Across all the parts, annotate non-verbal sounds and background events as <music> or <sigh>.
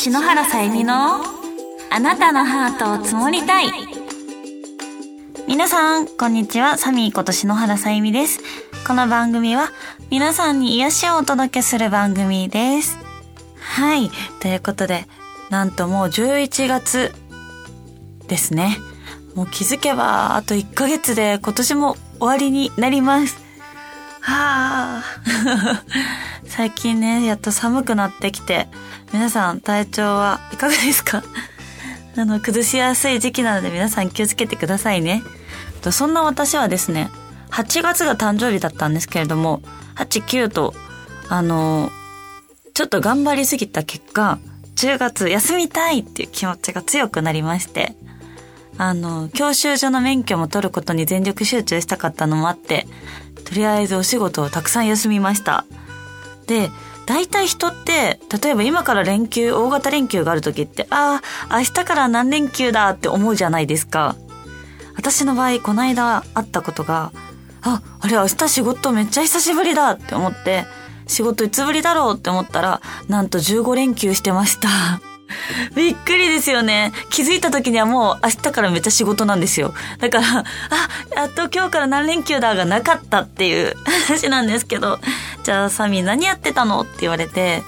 篠原さゆみのあなたのハートを積もりたい。皆さんこんにちは。サミーこと篠原さゆみです。この番組は皆さんに癒しをお届けする番組です。はい。ということでなんともう11月ですね。もう気づけばあと1ヶ月で今年も終わりになります。はあ <laughs> 最近ねやっと寒くなってきて皆さん体調はいかがですか？<laughs> あの崩しやすい時期なので皆さん気をつけてくださいね。そんな私はですね8月が誕生日だったんですけれども89とあのちょっと頑張りすぎた結果10月休みたいっていう気持ちが強くなりましてあの教習所の免許も取ることに全力集中したかったのもあってとりあえずお仕事をたくさん休みました。で大体人って例えば今から連休大型連休がある時ってああ明日から何連休だって思うじゃないですか。私の場合この間会ったことがああれ明日仕事めっちゃ久しぶりだって思って仕事いつぶりだろうって思ったらなんと15連休してました。<laughs> びっくりですよね。気づいた時にはもう明日からめっちゃ仕事なんですよ。だから、あ、やっと今日から何連休だがなかったっていう <laughs> 話なんですけど、じゃあサミー何やってたのって言われて、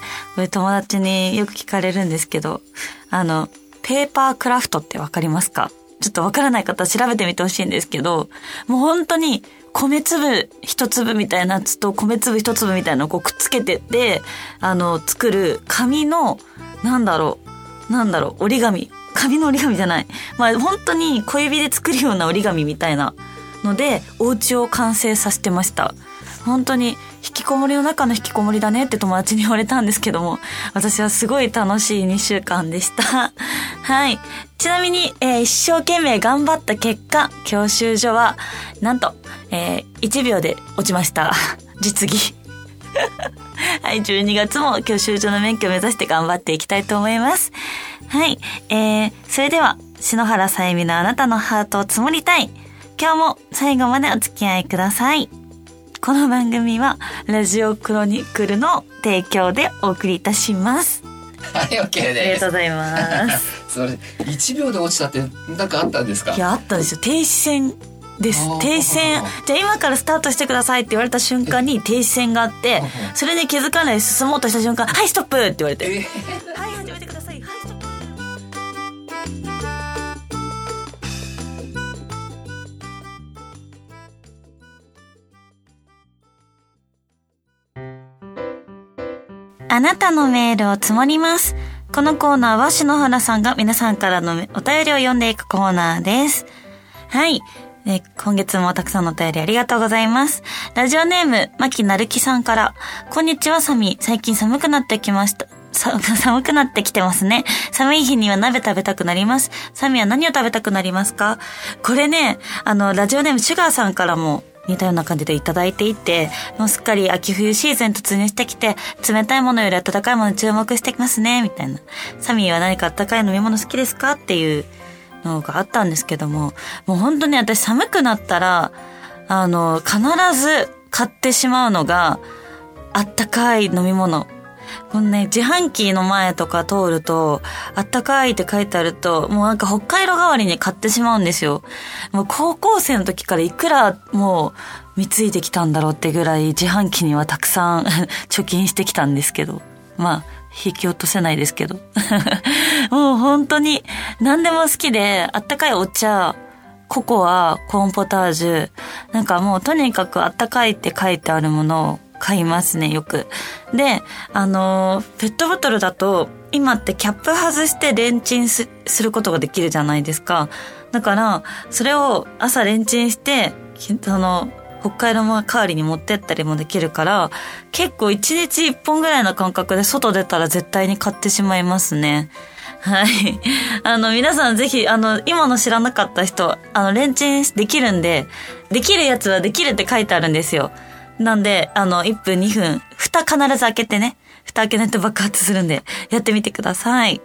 友達によく聞かれるんですけど、あの、ペーパークラフトってわかりますか？ちょっとわからない方調べてみてほしいんですけど、もう本当に米粒一粒みたいなやつと米粒一粒みたいなのをこうくっつけてって、あの、作る紙の、なんだろう、なんだろう、折り紙。紙の折り紙じゃない。まあ本当に小指で作るような折り紙みたいなので、お家を完成させてました。本当に引きこもりの中の引きこもりだねって友達に言われたんですけども、私はすごい楽しい2週間でした。<laughs> はい。ちなみに、えー、一生懸命頑張った結果、教習所は、なんと、えー、1秒で落ちました。<laughs> 実技。<laughs> はい、12月も教習所の免許を目指して頑張っていきたいと思います。はい、えー、それでは、篠原さゆみのあなたのハートを積もりたい。今日も最後までお付き合いください。この番組は、ラジオクロニクルの提供でお送りいたします。はい、OK です。ありがとうございます。<laughs> それ、1秒で落ちたって、なんかあったんですか？いや、あったんですよ。停止線です停止線じゃあ今からスタートしてくださいって言われた瞬間に停止線があってそれで気づかない進もうとした瞬間「はいストップ!」って言われて「はい始めてくださいはいストップ!」あなたのメールを積もります。このコーナーは篠原さんが皆さんからのお便りを読んでいくコーナーです。はい。え今月もたくさんのお便りありがとうございます。ラジオネーム、まきなるきさんから、こんにちは、サミ。最近寒くなってきました。<laughs> 寒くなってきてますね。寒い日には鍋食べたくなります。サミは何を食べたくなりますか？これね、あの、ラジオネームシュガーさんからも似たような感じでいただいていて、もうすっかり秋冬シーズン突入してきて、冷たいものより温かいものに注目してきますね、みたいな。サミーは何か温かい飲み物好きですか？っていうのがあったんですけども、もう本当に私寒くなったら、あの、必ず買ってしまうのが、あったかい飲み物。このね、自販機の前とか通ると、あったかいって書いてあると、もうなんか北海道代わりに買ってしまうんですよ。もう高校生の時からいくらもう貢いできたんだろうってぐらい自販機にはたくさん <laughs> 貯金してきたんですけど。まあ、引き落とせないですけど。<laughs> もう本当に何でも好きで、あったかいお茶、ココア、コーンポタージュ、なんかもうとにかくあったかいって書いてあるものを買いますね、よく。で、あの、ペットボトルだと、今ってキャップ外してレンチンすることができるじゃないですか。だから、それを朝レンチンして、その、北海道代わりに持ってったりもできるから、結構一日一本ぐらいの感覚で外出たら絶対に買ってしまいますね。はい。<laughs> あの、皆さんぜひ、あの、今の知らなかった人、あの、レンチンできるんで、できるやつはできるって書いてあるんですよ。なんで、あの、1分2分、蓋必ず開けてね、蓋開けないと爆発するんで、やってみてください。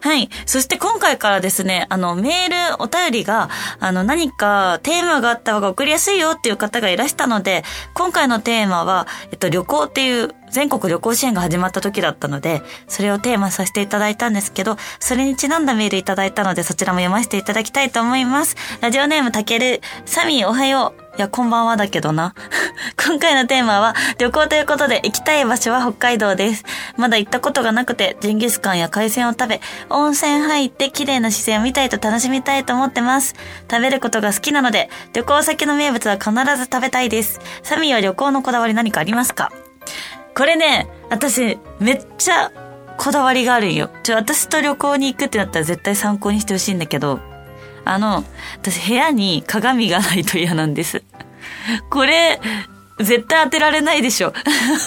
はい。そして今回からですね、あの、メール、お便りが、あの、何かテーマがあった方が送りやすいよっていう方がいらしたので、今回のテーマは、えっと、旅行っていう全国旅行支援が始まった時だったので、それをテーマさせていただいたんですけど、それにちなんだメールいただいたので、そちらも読ませていただきたいと思います。ラジオネームたける、サミーおはよう。いや、こんばんはだけどな。<laughs> 今回のテーマは、旅行ということで、行きたい場所は北海道です。まだ行ったことがなくて、ジンギスカンや海鮮を食べ、温泉入って綺麗な自然を見たいと楽しみたいと思ってます。食べることが好きなので、旅行先の名物は必ず食べたいです。サミーは旅行のこだわり何かありますか？これね、私、めっちゃこだわりがあるんよ。ちょ、私と旅行に行くってなったら絶対参考にしてほしいんだけど、あの、私部屋に鏡がないと嫌なんです。<laughs> これ、絶対当てられないでしょ。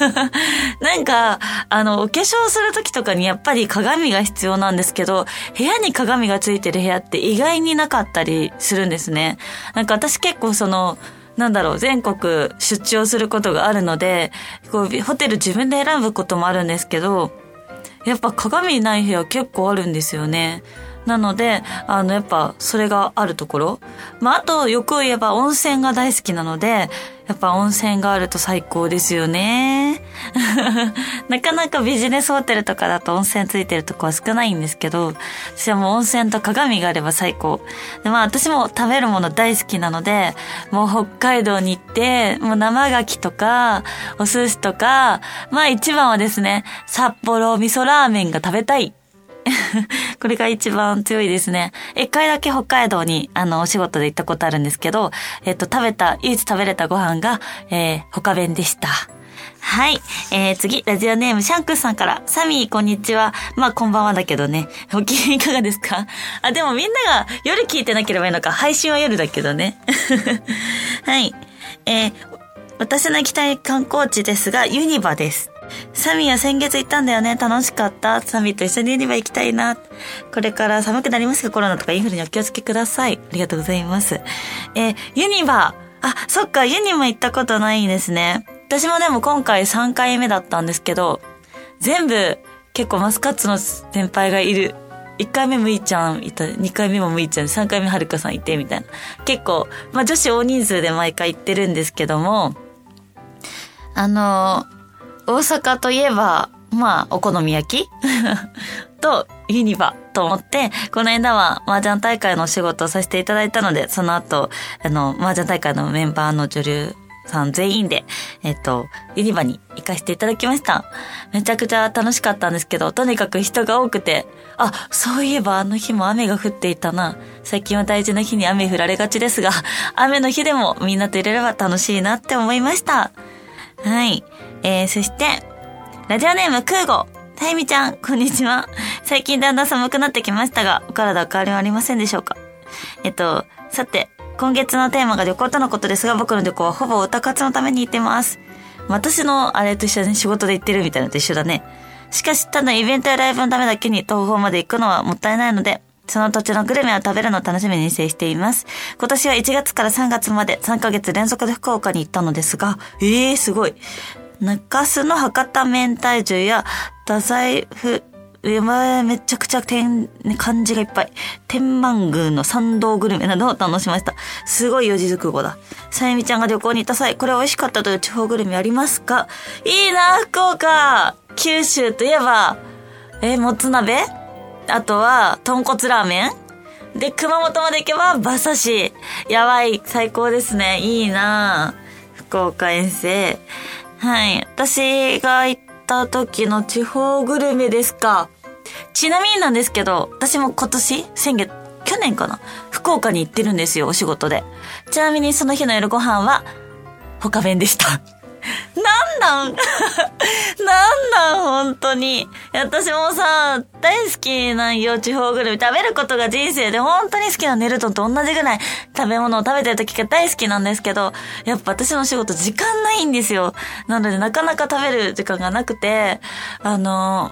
<laughs> なんか、あの、お化粧する時とかにやっぱり鏡が必要なんですけど、部屋に鏡がついてる部屋って意外になかったりするんですね。なんか私結構その、なんだろう、全国出張することがあるので、こう、ホテル自分で選ぶこともあるんですけど、やっぱ鏡ない部屋結構あるんですよね。なので、あの、やっぱ、それがあるところ。まあ、あと、よく言えば温泉が大好きなので、やっぱ温泉があると最高ですよね。<laughs> なかなかビジネスホテルとかだと温泉ついてるとこは少ないんですけど、私はもう温泉と鏡があれば最高。で、まあ私も食べるもの大好きなので、もう北海道に行って、もう生牡蠣とか、お寿司とか、まあ一番はですね、札幌味噌ラーメンが食べたい。<laughs> これが一番強いですね。一回だけ北海道に、あの、お仕事で行ったことあるんですけど、えっと、食べた、唯一食べれたご飯が、えー、他弁でした。はい。えー、次、ラジオネーム、シャンクスさんから、サミー、こんにちは。まあ、こんばんはだけどね。お気にいかがですか？あ、でもみんなが夜聞いてなければいいのか。配信は夜だけどね。<laughs> はい。えー、私の行きたい観光地ですが、ユニバです。サミーは先月行ったんだよね。楽しかった。サミーと一緒にユニバ行きたいな。これから寒くなりますが、コロナとかインフルにお気をつけください。ありがとうございます。えー、ユニバ。あ、そっか、ユニバ行ったことないんですね。私もでも今回3回目だったんですけど、全部結構マスカッツの先輩がいる。1回目むいちゃんいた、2回目もむいちゃん、3回目はるかさんいて、みたいな。結構、まあ女子大人数で毎回行ってるんですけども、あのー大阪といえば、まあ、お好み焼き？<laughs> と、ユニバと思って、この間は麻雀大会のお仕事をさせていただいたので、その後、あの、麻雀大会のメンバーの女流さん全員で、えっと、ユニバに行かせていただきました。めちゃくちゃ楽しかったんですけど、とにかく人が多くて、あ、そういえばあの日も雨が降っていたな。最近は大事な日に雨降られがちですが、雨の日でもみんなといれれば楽しいなって思いました。はい。えー、そして、ラジオネーム空語。たゆみちゃん、こんにちは。最近だんだん寒くなってきましたが、お体変わりはありませんでしょうか？えっと、さて、今月のテーマが旅行とのことですが、僕の旅行はほぼおたかつのために行ってます。私のあれと一緒に仕事で行ってるみたいなのと一緒だね。しかし、ただイベントやライブのためだけに東方まで行くのはもったいないので、その土地のグルメを食べるのを楽しみに制しています。今年は1月から3月まで3ヶ月連続で福岡に行ったのですが、ええー、すごい。中洲の博多明太重や太宰府、えー、めちゃくちゃ天、漢字がいっぱい。天満宮の参道グルメなどを楽しました。すごい四字熟語だ。さゆみちゃんが旅行に行った際、これ美味しかったという地方グルメありますか？いいな、福岡九州といえば、え、もつ鍋？あとは、豚骨ラーメン？で、熊本まで行けば、馬刺し。やばい、最高ですね。いいな福岡遠征。はい。私が行った時の地方グルメですか。ちなみになんですけど、私も今年、先月、去年かな福岡に行ってるんですよ、お仕事で。ちなみにその日の夜ご飯は、他弁でした。なんなん？<laughs> なんなん？本当に。私もさ、大好きなんよ、地方グルメ。食べることが人生で本当に好きなネルトンと同じぐらい食べ物を食べてる時が大好きなんですけど、やっぱ私の仕事時間ないんですよ。なのでなかなか食べる時間がなくて、あの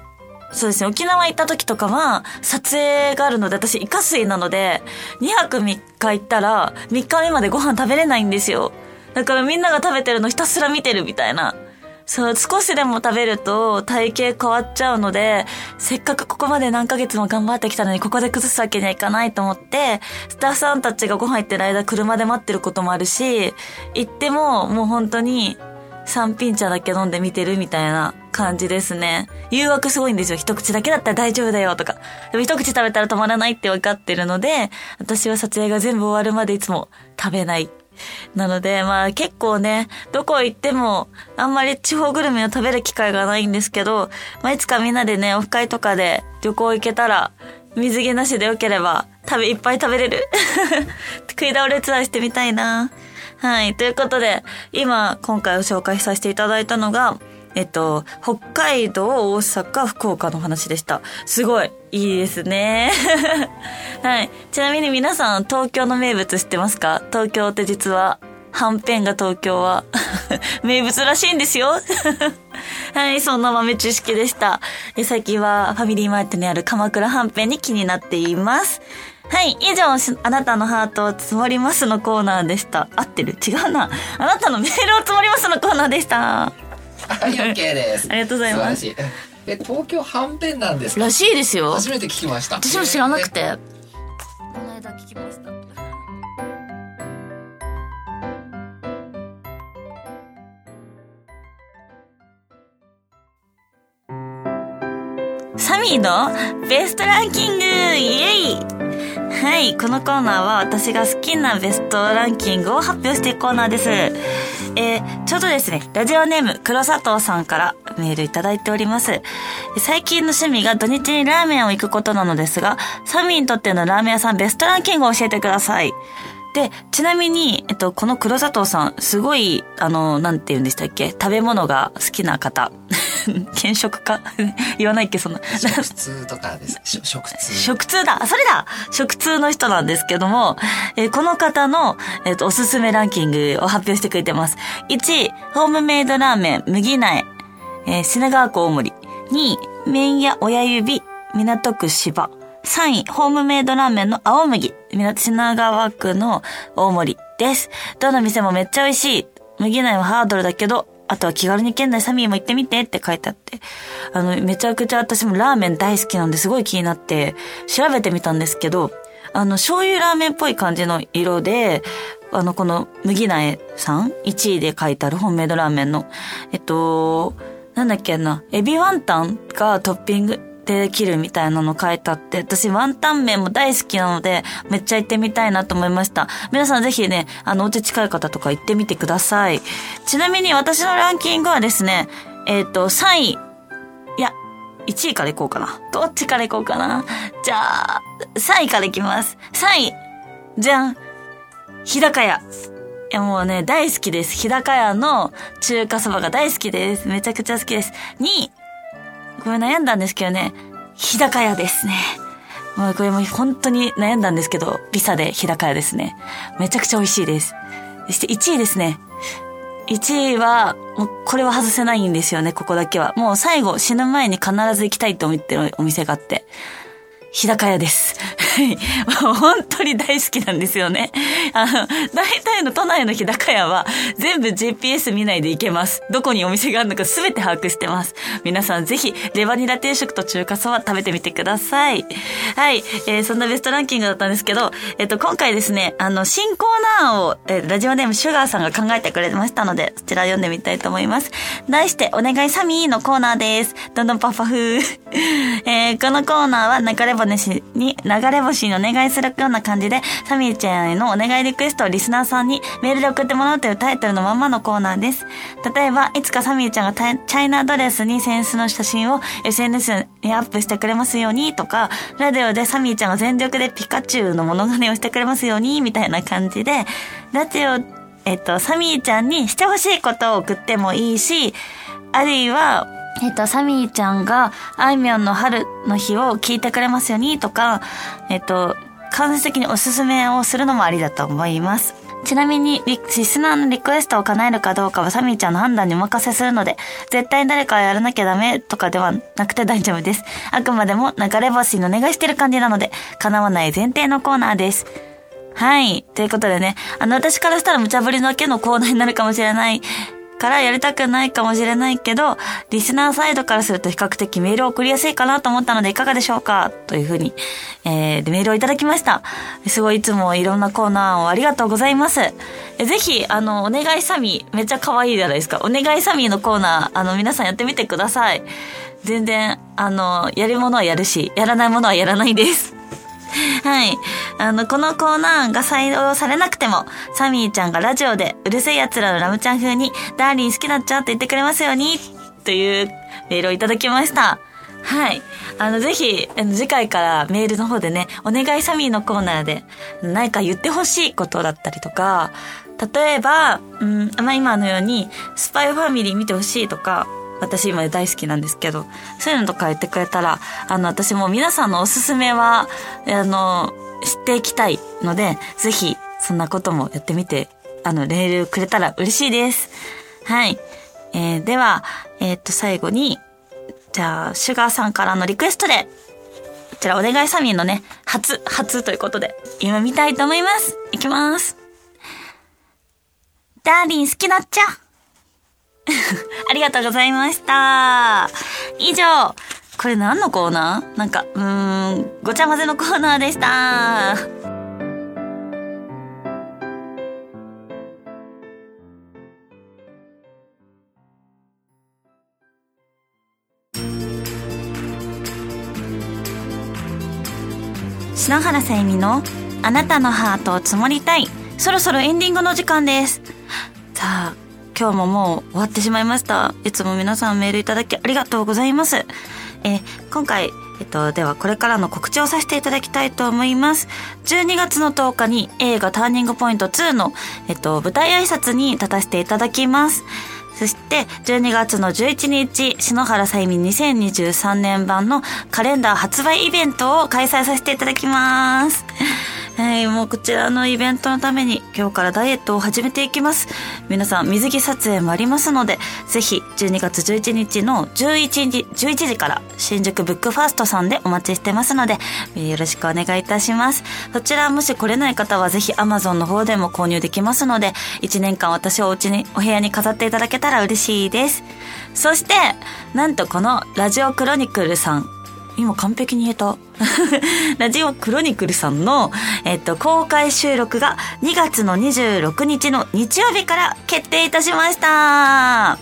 そうですね、沖縄行った時とかは、撮影があるので、私、イカ水なので、2泊3日行ったら、3日目までご飯食べれないんですよ。だからみんなが食べてるのひたすら見てるみたいな。そう、少しでも食べると体型変わっちゃうので、せっかくここまで何ヶ月も頑張ってきたのにここで崩すわけにはいかないと思って、スタッフさんたちがご飯行ってる間車で待ってることもあるし、行ってももう本当に、三品茶だけ飲んで見てるみたいな感じですね。誘惑すごいんですよ。一口だけだったら大丈夫だよとか。でも一口食べたら止まらないって分かってるので、私は撮影が全部終わるまでいつも食べない。なので、まあ結構ね、どこ行ってもあんまり地方グルメを食べる機会がないんですけど、まあいつかみんなでね、オフ会とかで旅行行けたら、水着なしでよければ、食べ、いっぱい食べれる。<laughs> 食い倒れツアーしてみたいな。はい。ということで、今、今回を紹介させていただいたのが、えっと、北海道、大阪、福岡の話でした。すごい、いいですね。<laughs> はい。ちなみに皆さん、東京の名物知ってますか？東京って実は、はんぺんが東京は <laughs> 名物らしいんですよ。<laughs> はい、そんな豆知識でした。で最近はファミリーマートにある鎌倉はんぺんに気になっています。はい、以上、あなたのハートを積もりますのコーナーでした。合ってる？違うな。あなたのメールを積もりますのコーナーでした。はい、OK です。ありがとうございます。え、東京はんぺんなんですらしいですよ。初めて聞きました。私も知らなくて。この間聞きました。サミーのベストランキングイエイはい、このコーナーは私が好きなベストランキングを発表していくコーナーです。えー、ちょうどですね、ラジオネーム黒佐藤さんからメールいただいております。最近の趣味が土日にラーメンを行くことなのですが、サミーにとってのラーメン屋さんベストランキングを教えてください。で、ちなみに、えっと、この黒佐藤さん、すごい、あの、なんて言うんでしたっけ？食べ物が好きな方。<laughs> 検食か？<laughs> 言わないっけ、そんな。食通とかです。食通。食通だそれだ食通の人なんですけども、えー、この方の、えっ、ー、と、おすすめランキングを発表してくれてます。1位、ホームメイドラーメン、麦苗、えー、品川区大森。2位、麺屋親指、港区芝。3位、ホームメイドラーメンの青麦、港品川区の大森です。どの店もめっちゃ美味しい。麦内はハードルだけど、あとは気軽に県内サミーも行ってみてって書いてあって、あの、めちゃくちゃ私もラーメン大好きなんですごい気になって調べてみたんですけど、あの、醤油ラーメンっぽい感じの色で、あの、この麦苗さん ?1 位で書いてあるホームメイドラーメンの、えっと、なんだっけな、エビワンタンがトッピング、できるみたいなの書いてあって、私ワンタン麺も大好きなので、めっちゃ行ってみたいなと思いました。皆さんぜひね、あの、お家近い方とか行ってみてください。ちなみに私のランキングはですね、えっ、ー、と、3位、いや、1位から行こうかな。どっちから行こうかな。じゃあ、3位から行きます。3位、じゃん。日高屋。いやもうね、大好きです。日高屋の中華そばが大好きです。めちゃくちゃ好きです。2位、これ悩んだんですけどね、日高屋ですね。もうこれも本当に悩んだんですけど、ビサで日高屋ですね。めちゃくちゃ美味しいです。そして1位ですね。1位は、もうこれは外せないんですよね、ここだけは。もう最後死ぬ前に必ず行きたいと思ってるお店があって。日高屋です。はい。<laughs> 本当に大好きなんですよね。あの、大体の都内の日高屋は全部 GPS 見ないで行けます。どこにお店があるのか全て把握してます。皆さんぜひ、レバニラ定食と中華そば食べてみてください。はい。えー、そんなベストランキングだったんですけど、えっ、と、今回ですね、あの、新コーナーを、えー、ラジオネームシュガーさんが考えてくれましたので、そちら読んでみたいと思います。題して、お願いサミーのコーナーです。どんどんパフパフ。<laughs> えー、このコーナーは流れ星に、流れ星にお願いするような感じで、サミーちゃんへのお願いリクエストをリスナーさんにメールで送ってもらうというタイトルのままのコーナーです。例えば、いつかサミーちゃんがチャイナドレスにセンスの写真を SNS にアップしてくれますようにとか、ラジオでサミーちゃんが全力でピカチュウのモノマネをしてくれますようにみたいな感じで、ラジオ、えっと、サミーちゃんにしてほしいことを送ってもいいし、あるいは、えっと、サミーちゃんが、あいみょんの春の日を聞いてくれますようにとか、えっと、間接的におすすめをするのもありだと思います。ちなみにリ、リスナーのリクエストを叶えるかどうかはサミーちゃんの判断にお任せするので、絶対誰かやらなきゃダメとかではなくて大丈夫です。あくまでも流れ星にお願いしてる感じなので、叶わない前提のコーナーです。はい。ということでね、あの、私からしたら無茶ぶりだけのコーナーになるかもしれないからやりたくないかもしれないけど、リスナーサイドからすると比較的メールを送りやすいかなと思ったのでいかがでしょうか？というふうに、えー、メールをいただきました。すごいいつもいろんなコーナーをありがとうございます。えぜひ、あの、お願いサミー、めっちゃ可愛いじゃないですか。お願いサミーのコーナー、あの、皆さんやってみてください。全然、あの、やるものはやるし、やらないものはやらないです。<laughs> はい。あの、このコーナーが採用されなくても、サミーちゃんがラジオで、うるせえ奴らのラムちゃん風に、ダーリン好きだっちゃって言ってくれますように、というメールをいただきました。はい。あの、ぜひ、あの、次回からメールの方でね、お願いサミーのコーナーで、何か言ってほしいことだったりとか、例えば、うん、まあ、今のように、スパイファミリー見てほしいとか、私今大好きなんですけど、そういうのとか言ってくれたら、あの、私も皆さんのおすすめは、あの、知っていきたいので、ぜひ、そんなこともやってみて、あの、レールくれたら嬉しいです。はい。えー、では、えー、っと、最後に、じゃあ、シュガーさんからのリクエストで、こちらお願いサミンのね、初、初ということで、今見たいと思います。いきます。ダーリン好きだっちゃ。<laughs> ありがとうございました。以上、これ何のコーナー？なんか、うーん、ごちゃ混ぜのコーナーでした。篠原さゆみのあなたのハートを積もりたい。そろそろエンディングの時間です。さあ、今日ももう終わってしまいました。いつも皆さんメールいただきありがとうございます。え今回、えっと、ではこれからの告知をさせていただきたいと思います。12月の10日に映画ターニングポイント2の、えっと、舞台挨拶に立たせていただきます。そして、12月の11日、篠原さゆみ2023年版のカレンダー発売イベントを開催させていただきます。はい、もうこちらのイベントのために今日からダイエットを始めていきます。皆さん水着撮影もありますので、ぜひ12月11日の11時、11時から新宿ブックファーストさんでお待ちしてますので、よろしくお願いいたします。そちらもし来れない方はぜひ Amazon の方でも購入できますので、1年間私をお家に、お部屋に飾っていただけたら嬉しいです。そして、なんとこのラジオクロニクルさん、今完璧に言えた。<laughs> ラジオクロニクルさんの、えっと、公開収録が2月の26日の日曜日から決定いたしました。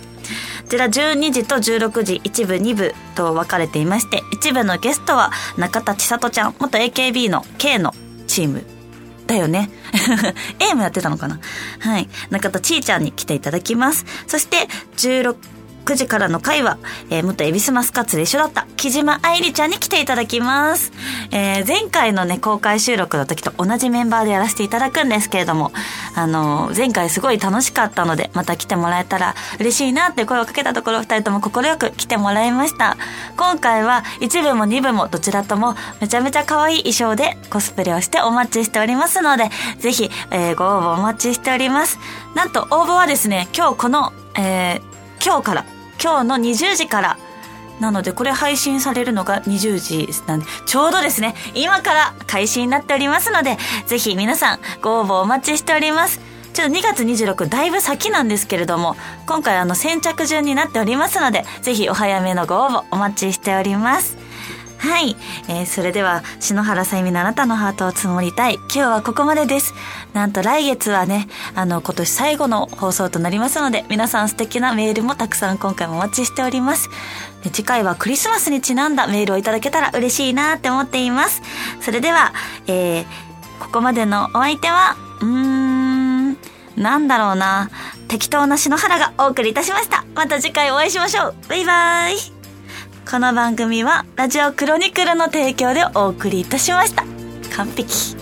こちら12時と16時1部2部と分かれていまして一部のゲストは中田千里ちゃん元 AKB の K のチームだよね。<laughs> A もやってたのかなはい。中田ちーちゃんに来ていただきます。そして16 9時からの回は、えー、元エビスマスカッツで一緒だった木島愛理ちゃんに来ていただきます。えー、前回のね、公開収録の時と同じメンバーでやらせていただくんですけれども、あのー、前回すごい楽しかったので、また来てもらえたら嬉しいなって声をかけたところ、二人とも快く来てもらいました。今回は1部も2部もどちらともめちゃめちゃ可愛い衣装でコスプレをしてお待ちしておりますので、ぜひ、えー、ご応募お待ちしております。なんと応募はですね、今日この、えー、今日から今日の20時から。なのでこれ配信されるのが20時なんでちょうどですね。今から開始になっておりますのでぜひ皆さんご応募お待ちしております。ちょっと2月26だいぶ先なんですけれども今回あの先着順になっておりますのでぜひお早めのご応募お待ちしております。はい。えー、それでは、篠原さゆみのあなたのハートを積もりたい。今日はここまでです。なんと来月はね、あの、今年最後の放送となりますので、皆さん素敵なメールもたくさん今回もお待ちしております。次回はクリスマスにちなんだメールをいただけたら嬉しいなって思っています。それでは、えー、ここまでのお相手は、うーん、なんだろうな。適当な篠原がお送りいたしました。また次回お会いしましょう。バイバーイ。この番組はラジオクロニクルの提供でお送りいたしました。完璧。